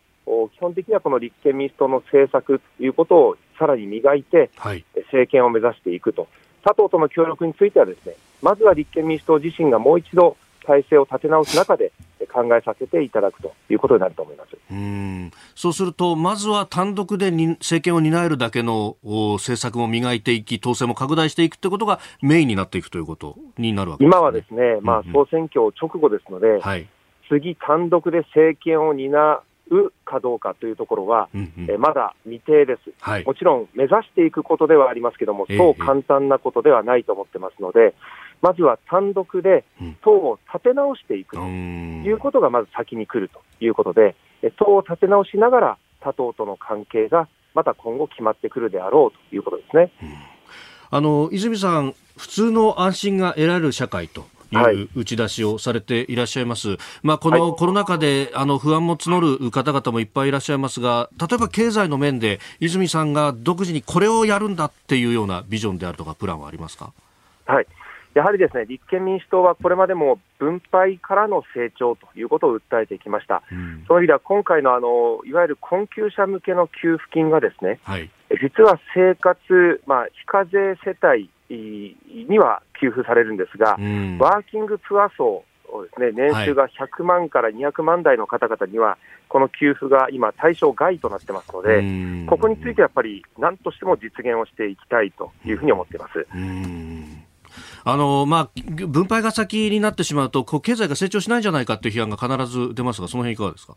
基本的にはこの立憲民主党の政策ということをさらに磨いて、政権を目指していくと、他党との協力についてはですね、まずは立憲民主党自身がもう一度体制を立て直す中で考えさせていただくということになると思います。うん。そうすると、まずは単独で政権を担えるだけの政策も磨いていき、統制も拡大していくということがメインになっていくということになるわけです、ね、今はですね、まあ、総選挙直後ですので、うんうん、はい、次、単独で政権を担うかどうかというところは、うんうん、えまだ未定です、はい、もちろん目指していくことではありますけれども、そう簡単なことではないと思ってますので、まずは単独で党を立て直していくということがまず先に来るということで、党を立て直しながら他党との関係がまた今後決まってくるであろうということですね。あの泉さん、普通の安心が得られる社会という打ち出しをされていらっしゃいます。はい、まあ、このコロナ禍であの不安も募る方々もいっぱいいらっしゃいますが、例えば経済の面で泉さんが独自にこれをやるんだっていうようなビジョンであるとかプランはありますか？はい。やはりですね立憲民主党はこれまでも分配からの成長ということを訴えてきました、うん、その意味では今回のあのいわゆる困窮者向けの給付金がですね、はい、実は生活、まあ、非課税世帯には給付されるんですが、うん、ワーキングプア層ですね、年収が100万から200万台の方々には、この給付が今、対象外となってますので、ここについてやっぱり、なんとしても実現をしていきたいというふうに思っています。あのまあ、分配が先になってしまうと、こう経済が成長しないんじゃないかという批判が必ず出ますが、その辺いかがですか？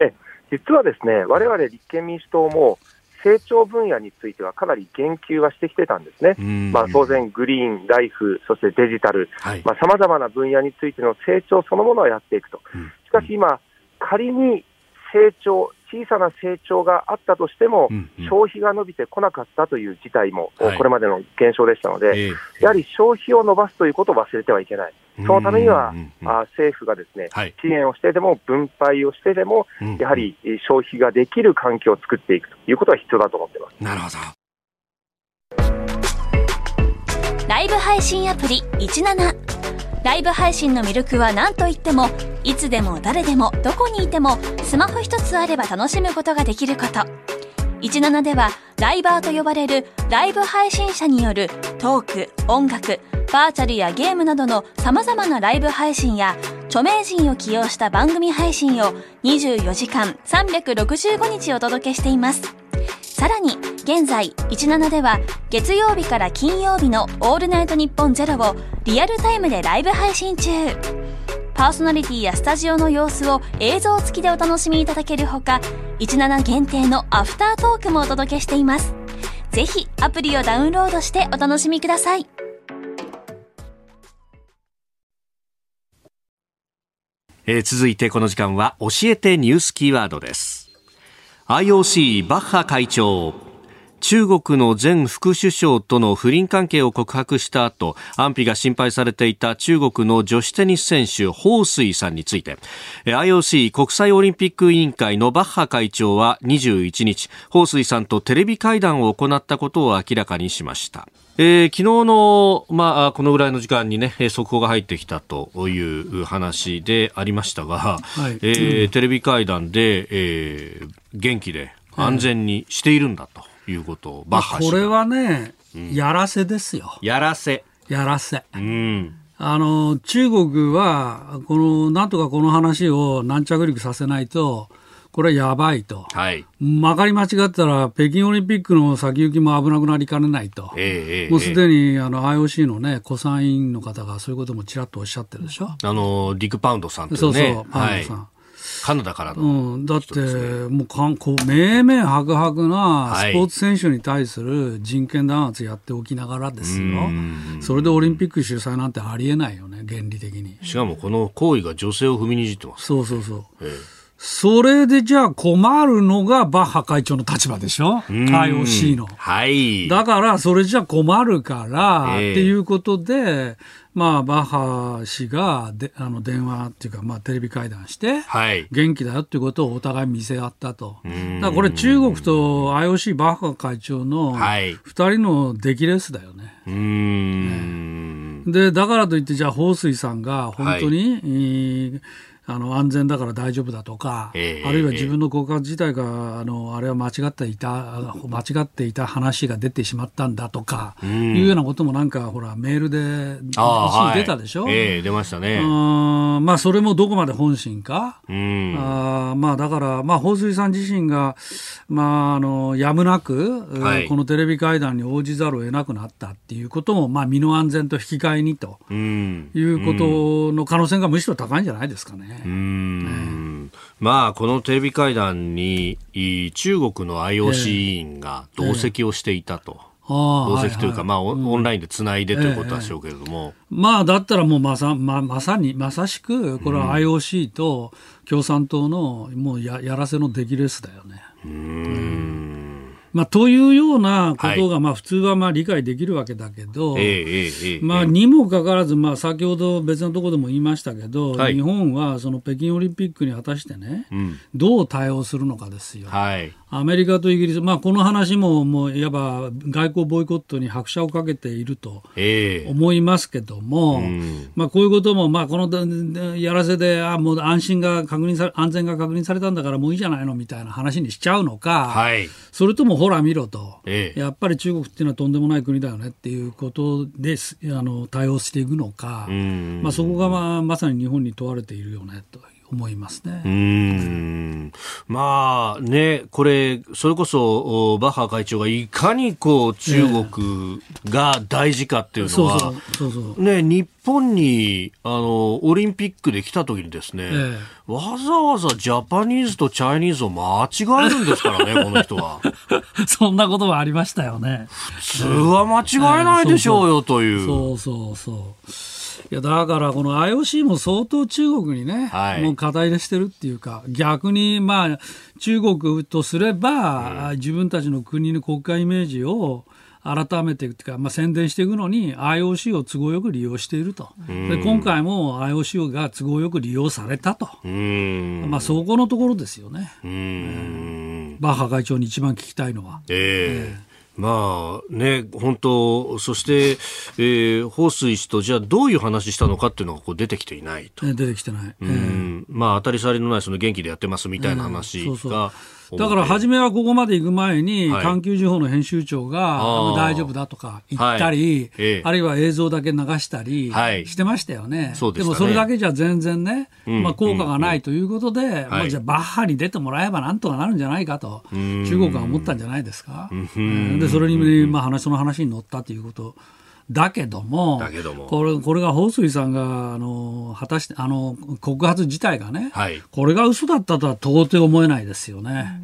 え実はですね、われわれ立憲民主党も、成長分野についてはかなり言及はしてきてたんですね。まあ、当然、グリーン、ライフ、そしてデジタル、さまざ、まな分野についての成長そのものをやっていくと。しかし今、仮に成長、小さな成長があったとしても、うんうん、消費が伸びてこなかったという事態も、はい、これまでの現象でしたので、えー、やはり消費を伸ばすということを忘れてはいけない。そのためには、あ政府がですね、はい、支援をしてでも、分配をしてでも、うん、やはり消費ができる環境を作っていくということは必要だと思っています。なるほど。ライブ配信アプリ17。ライブ配信の魅力は何といってもいつでも誰でもどこにいてもスマホ一つあれば楽しむことができること。17ではライバーと呼ばれるライブ配信者によるトーク音楽バーチャルやゲームなどの様々なライブ配信や著名人を起用した番組配信を24時間365日お届けしています。さらに現在17では月曜日から金曜日の「オールナイトニッポンゼロをリアルタイムでライブ配信中。パーソナリティやスタジオの様子を映像付きでお楽しみいただけるほか17限定のアフタートークもお届けしています。ぜひアプリをダウンロードしてお楽しみください。えー、続いてこの時間は教えてニュースキーワードです。IOC バッハ会長。中国の前副首相との不倫関係を告白した後安否が心配されていた中国の女子テニス選手彭帥さんについて IOC 国際オリンピック委員会のバッハ会長は21日彭帥さんとテレビ会談を行ったことを明らかにしましたえー、昨日の、まあ、このぐらいの時間にね、速報が入ってきたという話でありましたが、はい、えーうん、テレビ会談で、えー、元気で安全にしているんだと。いうことをバッハこれはね、うん、やらせですよ。やらせ。やらせ。うん。あの、中国は、この、なんとかこの話を軟着陸させないと、これはやばいと。はい。まかり間違ったら、北京オリンピックの先行きも危なくなりかねないと。ええもうすでに、あの、IOC のね、古参委員の方がそういうこともちらっとおっしゃってるでしょ。あの、ディック・パウンドさん、ね、そうそう、パウンドさん。はいカナダからの、うん、だって、もうかんこう明々白々なスポーツ選手に対する人権弾圧やっておきながらですよ、それでオリンピック主催なんてありえないよね、原理的に。しかもこの行為が女性を踏みにじってます。そうそうそう。ええそれでじゃあ困るのがバッハ会長の立場でしょ ?IOC の。はい。だからそれじゃ困るから、っていうことで、まあ、バッハ氏がであの電話っていうか、まあ、テレビ会談して、はい、元気だよっていうことをお互い見せ合ったと。だからこれ中国と IOC バッハ会長の2人の出来レースだよね。ね。で、だからといって、じゃあ、彭帥さんが本当に、はいあの安全だから大丈夫だとか、えー、あるいは自分の告白自体があのあれは間違っていた間違っていた話が出てしまったんだとか、うん、いうようなこともなんかほらメールで一時出たでしょ、はい、えー、出ましたね。あまあそれもどこまで本心か、うん、あまあだからまあ彭帥さん自身がまああのやむなく、はい、このテレビ会談に応じざるを得なくなったっていうこともまあ身の安全と引き換えにと、うん、いうことの可能性がむしろ高いんじゃないですかね。うん、まあこのテレビ会談に中国の IOC 委員が同席をしていたと。同席というか、まあ、オンラインでつないでということでしょうけれども、まあ、だったらもうまさままさにまさしくこれは IOC と共産党のもうややらせの出来レースだよね。うんまあ、というようなことが、まあ、普通はまあ理解できるわけだけど、まあ、にもかかわらず、まあ、先ほど別のところでも言いましたけど、はい、日本はその北京オリンピックに果たしてね、うん、どう対応するのかですよ。はい、アメリカとイギリス、まあ、この話ももういわば外交ボイコットに拍車をかけていると思いますけども、えー、まあ、こういうことも、まあ、このやらせであもう安心が確認さ安全が確認されたんだからもういいじゃないのみたいな話にしちゃうのか、はい、それともほら見ろと、ええ、やっぱり中国っていうのはとんでもない国だよねっていうことであの対応していくのか、まあ、そこが、まあ、まさに日本に問われているよねと思いますね。うんまあね、これ、それこそバッハ会長がいかにこう中国が大事かっていうのは、ね、日本にあのオリンピックで来た時にですね、ええ、わざわざジャパニーズとチャイニーズを間違えるんですからね、この人は。そんなことはありましたよね。普通は間違えないでしょうよ、という。そうそうそう。いやだからこの IOC も相当中国にね、はい、もう課題でしてるっていうか逆にまあ中国とすれば、うん、自分たちの国の国家イメージを改めていうか、まあ、宣伝していくのに IOC を都合よく利用していると、で今回も IOC が都合よく利用されたと、まあ、そこのところですよね、えー、バッハ会長に一番聞きたいのは。えー、えーまあね、本当、そして、えー、彭帥氏とじゃあどういう話したのかっていうのがこう出てきていないと。出てきてない。うん、まあ当たり障りのないその元気でやってますみたいな話が、そうそうだから初めはここまで行く前に、環球時報の編集長が大丈夫だとか言ったり、あるいは映像だけ流したりしてましたよね。でもそれだけじゃ全然ね、まあ、効果がないということで、まあ、じゃあバッハに出てもらえばなんとかなるんじゃないかと、中国は思ったんじゃないですか。でそれに、まあ、話その話に乗ったということ。だけども、これこれが彭帥さんがあの果たしてあの告発自体がね、はい、これが嘘だったとは到底思えないですよね。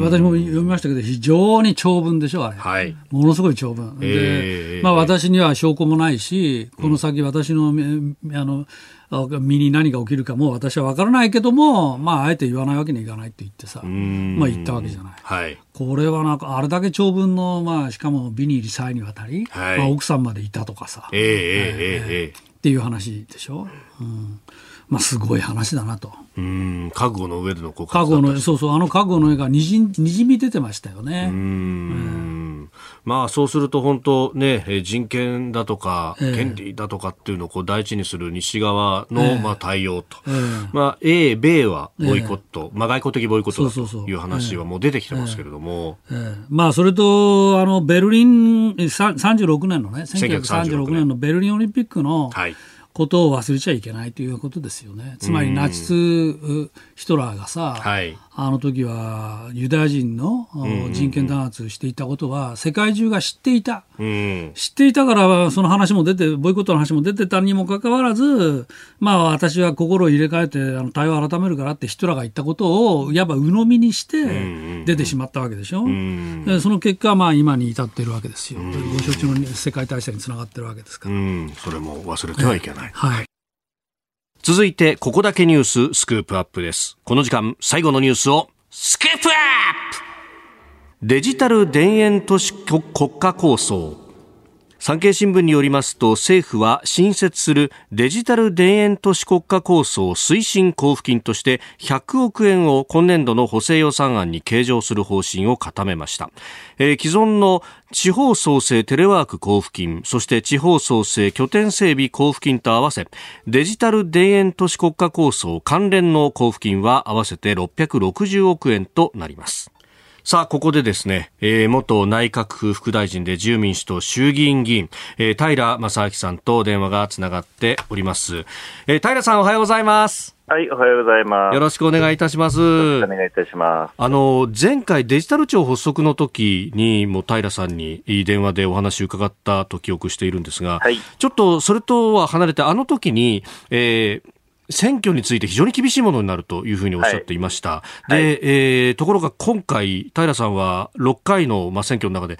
私も読みましたけど、非常に長文でしょ、あれ、はい、ものすごい長文、で、まあ、私には証拠もないし、この先、私の,、あの身に何が起きるかも私は分からないけども、まあ、あえて言わないわけにいかないって言ってさ、まあ、言ったわけじゃない。はい、これはなんか、あれだけ長文の、まあ、しかも美に入り際にわたり、はい、まあ、奥さんまでいたとかさ、えー、えー、えー、っていう話でしょ。うん。まあ、すごい話だなと。うん。覚悟の上での告発覚悟のそうそうあの覚悟の絵がにじにじみ出てましたよね。うん、まあそうすると本当ね人権だとか、権利だとかっていうのをこう第一にする西側の、まあ対応と、まあ英米はボイコット、まあ外交的ボイコットだという話はもう出てきてますけれども、まあそれとあのベルリン36年のね1936年のベルリンオリンピックの、はいことを忘れちゃいけないということですよね。つまりナチスヒトラーがさ、はい、あの時はユダヤ人の人権弾圧していたことは世界中が知っていた。知っていたからその話も出て、ボイコットの話も出てたにもかかわらず、まあ私は心を入れ替えてあの対話を改めるからってヒトラーが言ったことをいわば鵜呑みにして出てしまったわけでしょ？でその結果、まあ今に至っているわけですよ。ご承知の世界大戦につながってるわけですから。それも忘れてはいけない。はい。続いて、ここだけニューススクープアップです。この時間、最後のニュースを、スクープアップデジタル田園都市国家構想。産経新聞によりますと政府は新設するデジタル田園都市国家構想推進交付金として100億円を今年度の補正予算案に計上する方針を固めました、えー、既存の地方創生テレワーク交付金そして地方創生拠点整備交付金と合わせデジタル田園都市国家構想関連の交付金は合わせて660億円となります。さあ、ここでですね、えー、元内閣府副大臣で自由民主党衆議院議員、えー、平正明さんと電話がつながっております。えー、平さんおはようございます。はい、おはようございます。よろしくお願いいたします。お願いいたします。あの、前回デジタル庁発足の時にも平さんに電話でお話を伺ったと記憶しているんですが、はい、ちょっとそれとは離れて、あの時に、えー、選挙について非常に厳しいものになるというふうにおっしゃっていました。はい、で、はい、えー、ところが今回、平さんは6回の、まあ、選挙の中で、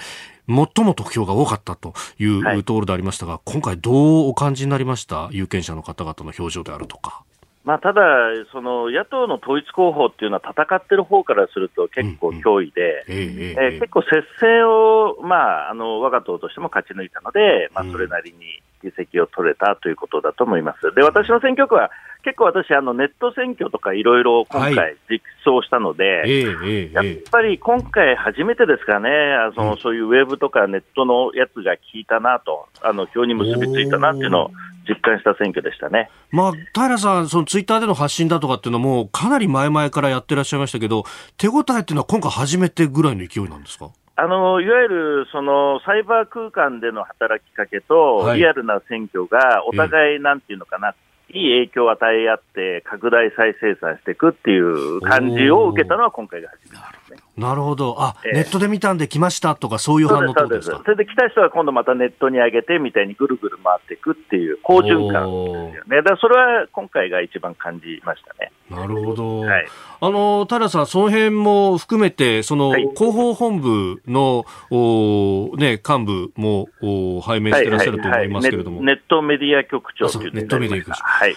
最も得票が多かったというところでありましたが、はい、今回どうお感じになりました？有権者の方々の表情であるとか。まあ、ただ、その野党の統一候補っていうのは戦ってる方からすると結構脅威で、ええ結構接戦を、まあ、あの我が党としても勝ち抜いたので、まあ、それなりに議席を取れたということだと思います。で、私の選挙区は結構私、あのネット選挙とかいろいろ今回実装したので、はい、やっぱり今回初めてですかね、その、そういうウェブとかネットのやつが効いたなと、あの票に結びついたなっていうのを実感した選挙でしたね。まあ、平さん、そのツイッターでの発信だとかっていうのも、かなり前々からやってらっしゃいましたけど、手応えっていうのは今回初めてぐらいの勢いなんですか？あのいわゆるそのサイバー空間での働きかけと、はい、リアルな選挙がお互い、なんていうのかな、いい影響を与え合って、拡大再生産していくっていう感じを受けたのは今回が初めてね。なるほど。あ、えー、ネットで見たんで来ましたとか、そういう反応そうですそれで来た人は今度またネットに上げてみたいにぐるぐる回っていくっていう好循環ですよね。だからそれは今回が一番感じましたね。なるほど。はい、あの、平さん、その辺も含めて、その、広報本部の、おね、幹部もお拝命していらっしゃると思いますけれども。はいはいはい、ネットメディア局長というネットメディア局長。はい。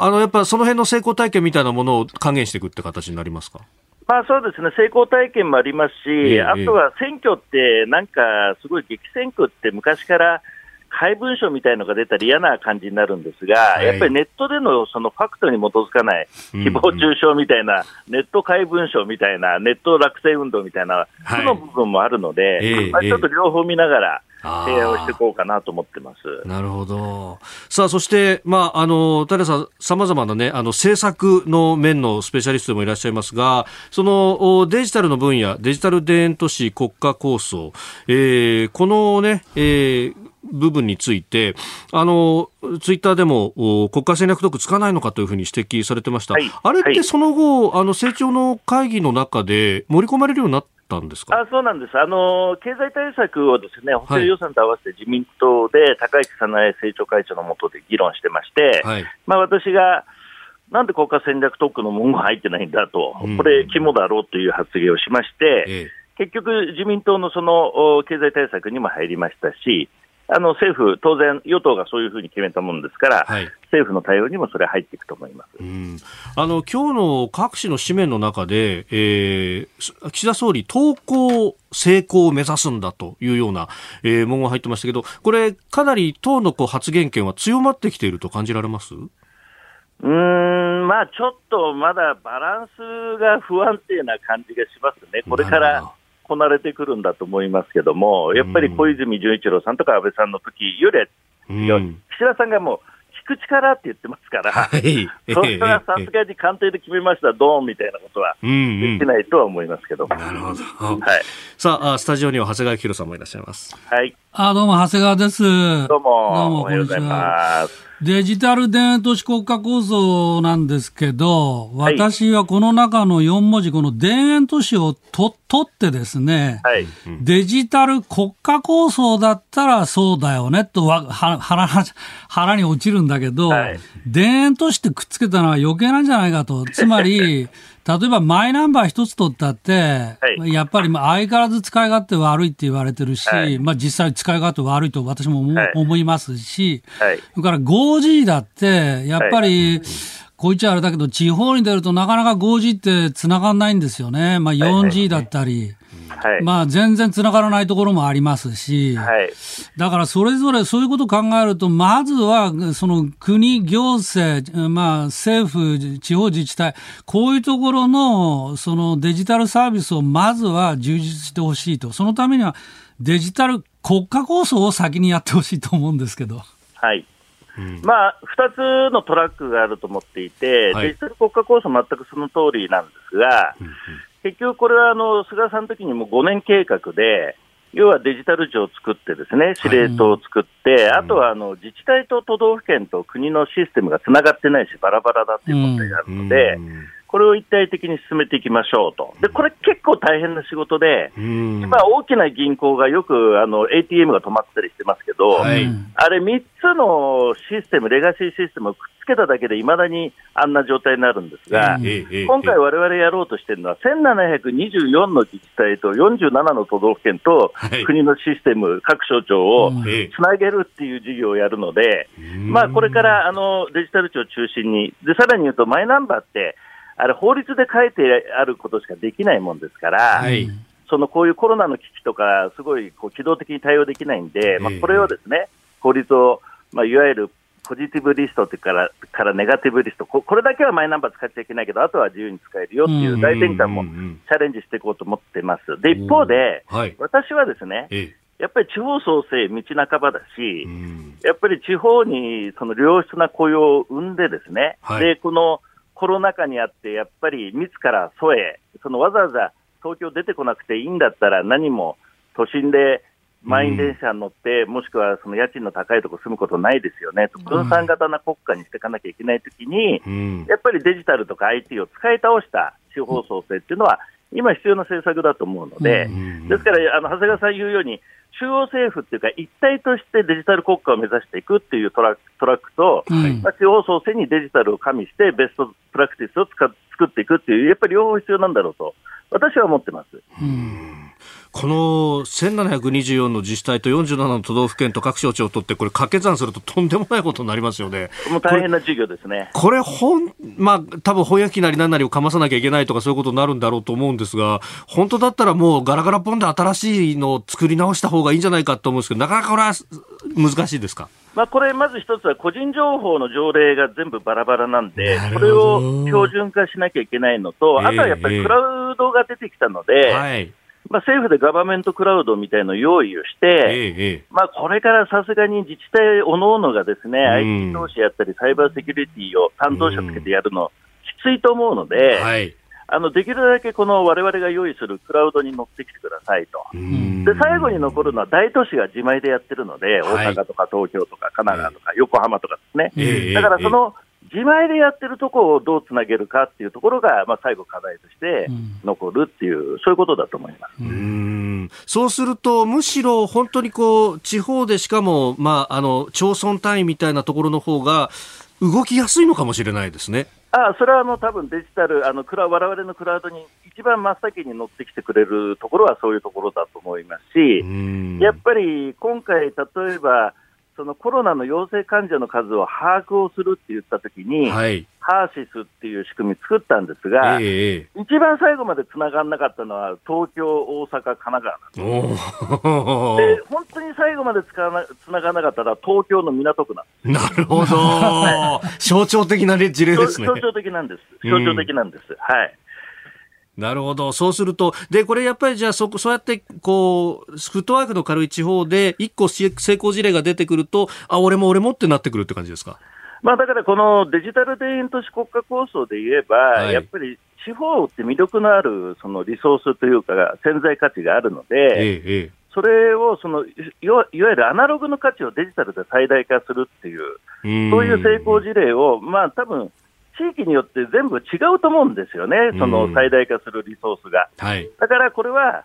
あの、やっぱその辺の成功体験みたいなものを還元していくって形になりますか？まあそうですね、成功体験もありますし、ええ、あとは選挙って、なんかすごい激戦区って昔から怪文書みたいのが出たら嫌な感じになるんですが、はい、やっぱりネットでのそのファクトに基づかない誹謗中傷みたいな、ネット怪文書みたいな、ネット落選運動みたいな、その部分もあるので、まあ、ちょっと両方見ながら、提案をしていこうかなと思ってます。なるほど。さあ、そして、まあ、あの、平さん、様々なね、あの、政策の面のスペシャリストでもいらっしゃいますが、その、デジタルの分野、デジタル田園都市国家構想、えー、このね、えー、部分について、あの、ツイッターでも国家戦略特つかないのかというふうに指摘されてました。はい、あれってその後、はい、あの、成長の会議の中で盛り込まれるようになったんですか。あそうなんです。あの、経済対策をですね、補正予算と合わせて自民党で高市早苗政調会長の下で議論してまして、はい、まあ私が、なんで国家戦略特区の文言入ってないんだと、これ、肝だろうという発言をしまして、ええ。結局、自民党のその経済対策にも入りましたし、あの政府、当然、与党がそういうふうに決めたものですから、はい、政府の対応にもそれ入っていくと思います。うん。あの今日の各紙の紙面の中で、えー、岸田総理、投稿成功を目指すんだというような、えー、文言が入ってましたけど、これ、かなり党のこう発言権は強まってきていると感じられます？うん、まあちょっとまだバランスが不安定な感じがしますね。これからこなれてくるんだと思いますけども、やっぱり小泉純一郎さんとか安倍さんの時より、うん、岸田さんがもう、聞く力って言ってますから、はい、それはさすがに官邸で決めました、ドーンみたいなことはできないとは思いますけども。なるほど。はい。さあ、スタジオには長谷川博さんもいらっしゃいます。はい。あ、どうも、長谷川です。どうも。どうも、おはようございます。デジタル田園都市国家構想なんですけど、私はこの中の4文字、この田園都市をと取ってですね、はい、デジタル国家構想だったらそうだよねとは腹腹に落ちるんだけど、はい、田園都市ってくっつけたのは余計なんじゃないかと。つまり、例えばマイナンバー一つ取ったって、はい、やっぱり相変わらず使い勝手悪いって言われてるし、はい、まあ実際使い勝手悪いと私も思,、い、ますし、はい、それから 5G だって、やっぱり、こいつはあれだけど、地方に出るとなかなか 5G って繋がんないんですよね。まあ 4G だったり。はい、まあ全然つながらないところもありますし、はい、だからそれぞれそういうことを考えると、まずはその国、行政、まあ政府、地方自治体、こういうところのそのデジタルサービスをまずは充実してほしいと。そのためにはデジタル国家構想を先にやってほしいと思うんですけど。はい。まあ、2つのトラックがあると思っていて、はい、デジタル国家構想、全くその通りなんですが、うん結局これはあの菅さんの時にも5年計画で、要はデジタル庁を作ってですね、司令塔を作って、あとはあの自治体と都道府県と国のシステムがつながってないし、バラバラだという問題があるので、これを一体的に進めていきましょうと。で、これ結構大変な仕事で、今大きな銀行がよくあの ATM が止まったりしてますけど、はい、あれ3つのシステム、レガシーシステムをくっつけただけでいまだにあんな状態になるんですが、今回我々やろうとしてるのは1724の自治体と47の都道府県と国のシステム、各省庁をつなげるっていう事業をやるので、まあこれからあのデジタル庁を中心に、で、さらに言うとマイナンバーって、あれ、法律で書いてあることしかできないもんですから、はい、そのこういうコロナの危機とか、すごいこう機動的に対応できないんで、まあ、これをですね、法律を、まあ、いわゆるポジティブリストからからネガティブリストこ、これだけはマイナンバー使っちゃいけないけど、あとは自由に使えるよっていう大転換もチャレンジしていこうと思ってます。で、一方で、はい、私はですね、やっぱり地方創生道半ばだし、やっぱり地方にその良質な雇用を生んでですね、はい、で、このコロナ禍にあって、やっぱり密から疎へ、そのわざわざ東京出てこなくていいんだったら、何も都心で満員電車に乗って、うん、もしくはその家賃の高いところ住むことないですよね、分散型な国家にしていかなきゃいけないときに、うん、やっぱりデジタルとか IT を使い倒した地方創生っていうのは今必要な政策だと思うので、ですからあの長谷川さん言うように、中央政府っていうか、一体としてデジタル国家を目指していくっていうトラトラックと、はい、まあ、地方創生にデジタルを加味して、ベストプラクティスを作っていくっていう、やっぱり両方必要なんだろうと、私は思ってます。うんこの1724の自治体と47の都道府県と各省庁を取って、これ、掛け算するととんでもないことになりますよね。もう大変な授業ですね。これ、ほん、まあ、多分翻訳機なり何なりをかまさなきゃいけないとか、そういうことになるんだろうと思うんですが、本当だったらもう、ガラガラポンで新しいのを作り直した方がいいんじゃないかと思うんですけど、なかなかこれは難しいですか？まあ、これ、まず一つは個人情報の条例が全部バラバラなんで、これを標準化しなきゃいけないのと、あとはやっぱりクラウドが出てきたので、はいまあ、政府でガバメントクラウドみたいのを用意をして、ええ、まあ、これからさすがに自治体おのおのがですね、IT 投資やったり、サイバーセキュリティを担当者つけてやるの、きついと思うので、はい、あのできるだけこのわれわれが用意するクラウドに乗ってきてくださいと、で最後に残るのは大都市が自前でやってるので、大阪とか東京とか神奈川とか横浜とかですね、だからその自前でやってるところをどうつなげるかっていうところが、まあ、最後、課題として残るっていう、うん、そういうことだと思います。うん。そうすると、むしろ本当にこう地方でしかも、まあ、あの町村単位みたいなところの方が、動きやすいのかもしれないですね。あそれはあの多分デジタル、あのわれわれのクラウドに一番真っ先に乗ってきてくれるところはそういうところだと思いますし、やっぱり今回、例えば、そのコロナの陽性患者の数を把握をするって言ったときに、はい、ハーシスっていう仕組み作ったんですが、えー、一番最後までつながらなかったのは東京、大阪、神奈川なんで本当に最後までつかなつながらなかったら東京の港区なんです。なるほど、象徴的な事例ですね。象徴的なんです。象徴的なんです。うん、はい。なるほど。そうすると、で、これやっぱりじゃあそ、そうやって、こう、フットワークの軽い地方で、一個成功事例が出てくると、あ、俺も俺もってなってくるって感じですか？まあだからこのデジタル田園都市国家構想で言えば、はい、やっぱり地方って魅力のあるそのリソースというか、潜在価値があるので、ええ、それをそのいわゆるアナログの価値をデジタルで最大化するっていう、そういう成功事例を、まあ多分地域によって全部違うと思うんですよね、その最大化するリソースが。はい、だからこれは、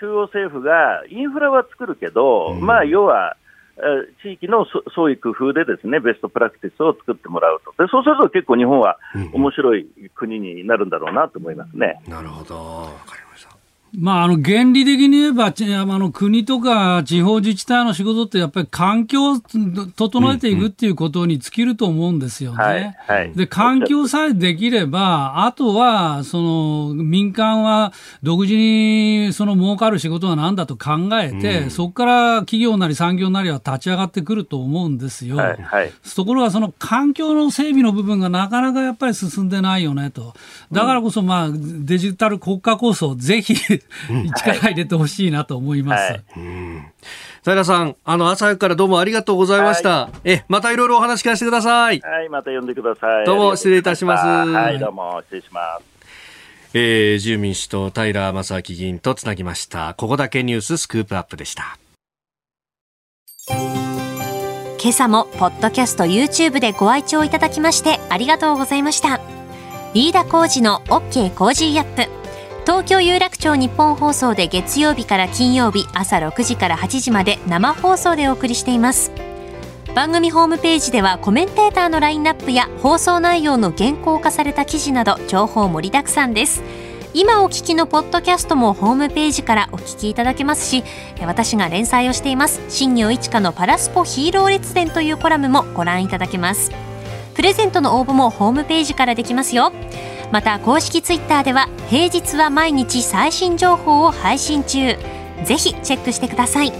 中央政府がインフラは作るけど、うん、まあ要は、地域の創意工夫でですねベストプラクティスを作ってもらうと、でそうすると結構日本は面白い国になるんだろうなと思いますね。うん、なるほどまあ、あの、原理的に言えば、あの、国とか地方自治体の仕事ってやっぱり環境を整えていくっていうことに尽きると思うんですよね。はいはい、で、環境さえできれば、あとは、その、民間は独自にその儲かる仕事は何だと考えて、うん、そこから企業なり産業なりは立ち上がってくると思うんですよ。はいはい、ところが、その環境の整備の部分がなかなかやっぱり進んでないよねと。だからこそ、まあ、デジタル国家構想、ぜひ力入れてほしいなと思います。はい平さん、あの、朝早くからどうもありがとうございました。はい、え、またいろいろお話聞かせてください。はい、また呼んでください。どうも失礼いたします。はい、どうも失礼します。えー、自由民主党平正明議員とつなぎました。ここだけニューススクープアップでした。今朝もポッドキャスト YouTube でご愛聴いただきましてありがとうございました。飯田浩司の OK Cozy up。東京有楽町日本放送で月曜日から金曜日朝6時から8時まで生放送でお送りしています。番組ホームページではコメンテーターのラインナップや放送内容の原稿化された記事など情報盛りだくさんです。今お聞きのポッドキャストもホームページからお聞きいただけますし私が連載をしています。新業一華のパラスポヒーロー列伝というコラムもご覧いただけます。プレゼントの応募もホームページからできますよ。また公式ツイッターでは平日は毎日最新情報を配信中。ぜひチェックしてください。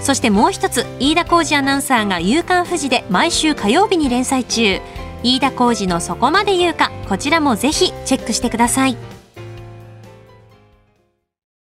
そしてもう一つ飯田浩二アナウンサーが「夕刊富士」で毎週火曜日に連載中。飯田浩二の「そこまで言うか」こちらもぜひチェックしてください。